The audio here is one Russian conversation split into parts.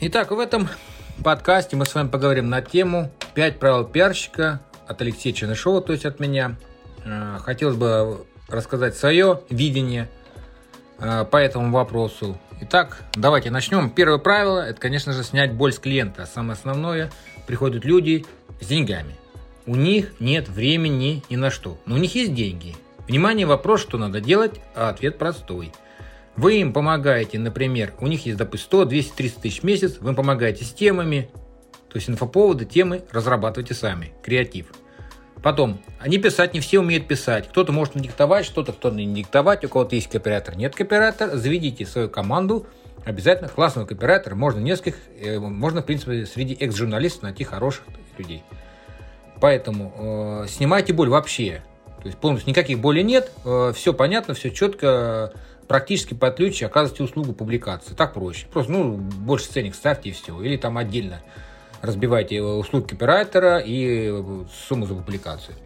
Итак, в этом подкасте мы с вами поговорим на тему «5 правил пиарщика» от Алексея Чернышова, то есть от меня. Э, хотелось бы рассказать свое видение э, по этому вопросу. Итак, давайте начнем. Первое правило – это, конечно же, снять боль с клиента. Самое основное – приходят люди с деньгами. У них нет времени ни на что, но у них есть деньги. Внимание, вопрос, что надо делать, а ответ простой – вы им помогаете, например, у них есть, допустим, 100, 200, 300 тысяч в месяц, вы им помогаете с темами, то есть инфоповоды, темы разрабатывайте сами, креатив. Потом, они писать не все умеют писать. Кто-то может диктовать, что-то кто-то не диктовать, у кого-то есть кооператор, нет кооператора. Заведите свою команду, обязательно классного кооператора. Можно нескольких, э, можно, в принципе, среди экс-журналистов найти хороших людей. Поэтому э, снимайте боль вообще. То есть полностью никаких болей нет, э, все понятно, все четко практически под ключ оказываете услугу публикации. Так проще. Просто, ну, больше ценник ставьте и все. Или там отдельно разбивайте услуги копирайтера и сумму за публикацию.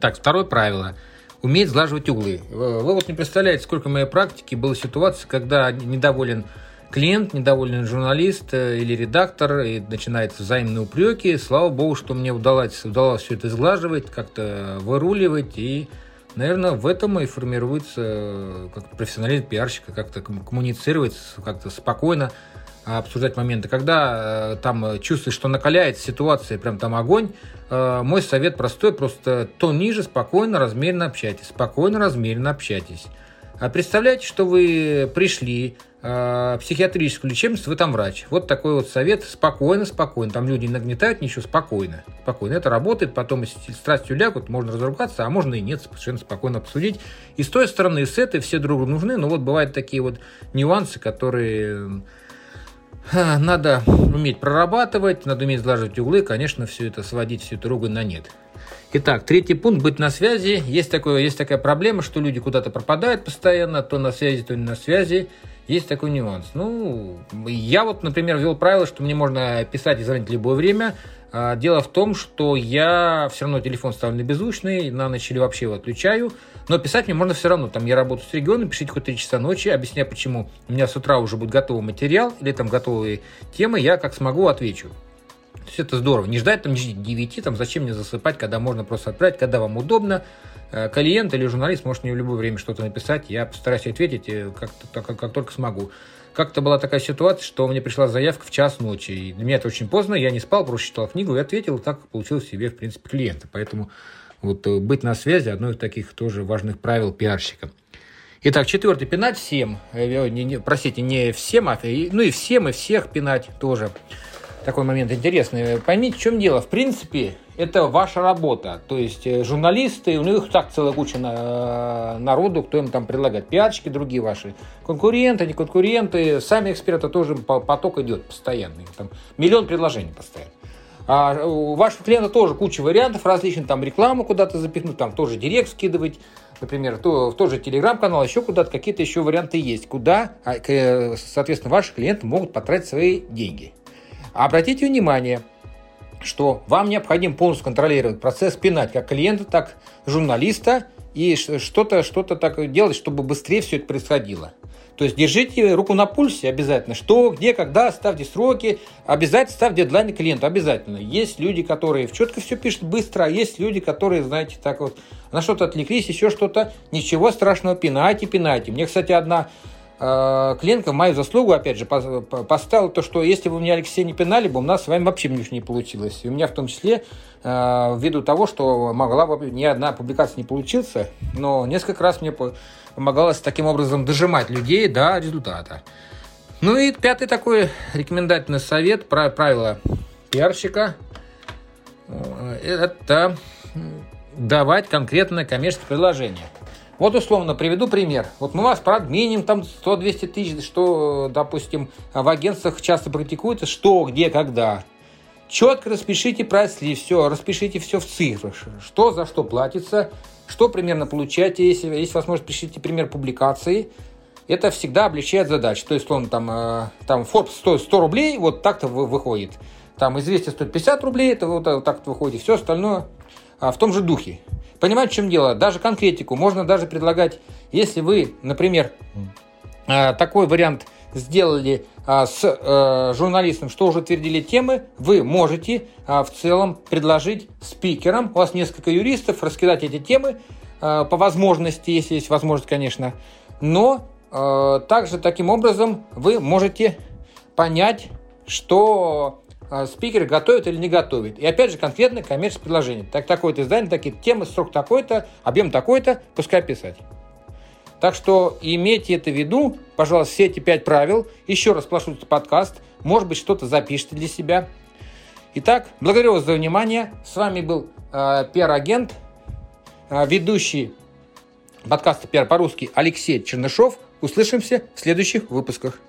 Так, второе правило. Уметь сглаживать углы. Вы вот не представляете, сколько в моей практике было ситуаций, когда недоволен клиент, недоволен журналист э, или редактор, и начинаются взаимные упреки. Слава богу, что мне удалось, удалось все это сглаживать, как-то выруливать и Наверное, в этом и формируется э, как профессионализм пиарщика, как-то коммуницировать, как-то спокойно обсуждать моменты. Когда э, там чувствуешь, что накаляется ситуация, прям там огонь, э, мой совет простой, просто то ниже, спокойно, размеренно общайтесь. Спокойно, размеренно общайтесь. А представляете, что вы пришли, э, психиатрическую лечебницу, вы там врач. Вот такой вот совет. Спокойно, спокойно. Там люди нагнетают, ничего, спокойно. Спокойно. Это работает. Потом, если страстью лягут, можно разругаться, а можно и нет, совершенно спокойно обсудить. И с той стороны, и с этой все друг другу нужны. Но вот бывают такие вот нюансы, которые э, надо уметь прорабатывать, надо уметь сглаживать углы, конечно, все это сводить, всю эту ругань на нет. Итак, третий пункт – быть на связи. Есть, такое, есть такая проблема, что люди куда-то пропадают постоянно, то на связи, то не на связи. Есть такой нюанс. Ну, я вот, например, ввел правило, что мне можно писать и звонить в любое время. А, дело в том, что я все равно телефон ставлю на беззвучный, на ночь или вообще его отключаю, но писать мне можно все равно. Там я работаю с регионом, пишите хоть 3 часа ночи, объясняю, почему у меня с утра уже будет готовый материал или там готовые темы, я как смогу отвечу. То есть это здорово. Не ждать там 9, там зачем мне засыпать, когда можно просто отправить, когда вам удобно. Э, клиент или журналист может мне в любое время что-то написать, я постараюсь ответить э, как, как, как только смогу. Как-то была такая ситуация, что мне пришла заявка в час ночи, и для меня это очень поздно, я не спал, просто читал книгу и ответил, и так получилось себе, в принципе, клиента. Поэтому вот э, быть на связи – одно из таких тоже важных правил пиарщика. Итак, четвертый – пинать всем. Простите, не всем, а ну и всем, и всех пинать тоже такой момент интересный. Поймите, в чем дело. В принципе, это ваша работа. То есть э, журналисты, у них так целая куча на, народу, кто им там предлагает. Пиарщики другие ваши. Конкуренты, не конкуренты. Сами эксперты тоже поток идет постоянный. Там миллион предложений постоянно. А у вашего клиента тоже куча вариантов различных. Там рекламу куда-то запихнуть, там тоже директ скидывать. Например, то, в тот же телеграм-канал, еще куда-то какие-то еще варианты есть. Куда, а, соответственно, ваши клиенты могут потратить свои деньги. Обратите внимание, что вам необходимо полностью контролировать процесс пинать как клиента, так журналиста и что-то что так делать, чтобы быстрее все это происходило. То есть держите руку на пульсе обязательно. Что, где, когда, ставьте сроки, обязательно ставьте дедлайны клиенту, обязательно. Есть люди, которые четко все пишут быстро, а есть люди, которые, знаете, так вот на что-то отвлеклись, еще что-то. Ничего страшного, пинайте, пинайте. Мне, кстати, одна Э, клиентка в мою заслугу, опять же, поставила то, что если бы у меня Алексей не пинали бы, у нас с вами вообще ничего не получилось. И у меня в том числе, э, ввиду того, что могла бы ни одна публикация не получиться, но несколько раз мне помогалось таким образом дожимать людей до результата. Ну и пятый такой рекомендательный совет, правило пиарщика, э, это давать конкретное коммерческое предложение. Вот условно приведу пример. Вот мы вас проадминим там 100-200 тысяч, что, допустим, в агентствах часто практикуется, что, где, когда. Четко распишите прайс-лист, все, распишите все в цифрах, что за что платится, что примерно получаете, если есть возможность, пишите пример публикации. Это всегда облегчает задачу. То есть, он там, э, там Forbes стоит 100 рублей, вот так-то выходит. Там известие стоит 50 рублей, это вот так-то выходит. Все остальное в том же духе. Понимаете, в чем дело? Даже конкретику можно даже предлагать, если вы, например, а, такой вариант сделали а, с э, журналистом, что уже утвердили темы, вы можете в целом предложить спикерам, у вас несколько юристов, раскидать эти темы по возможности, если есть возможность, конечно, но также таким образом вы можете понять, что а, спикер готовит или не готовит. И опять же конкретное коммерческое предложение. Так, такое-то издание, такие темы, срок такой-то, объем такой-то, пускай писать. Так что имейте это в виду, пожалуйста, все эти пять правил. Еще раз прослушайте подкаст, может быть, что-то запишите для себя. Итак, благодарю вас за внимание. С вами был э, пиар-агент, э, ведущий подкаста «Пиар по-русски» Алексей Чернышов. Услышимся в следующих выпусках.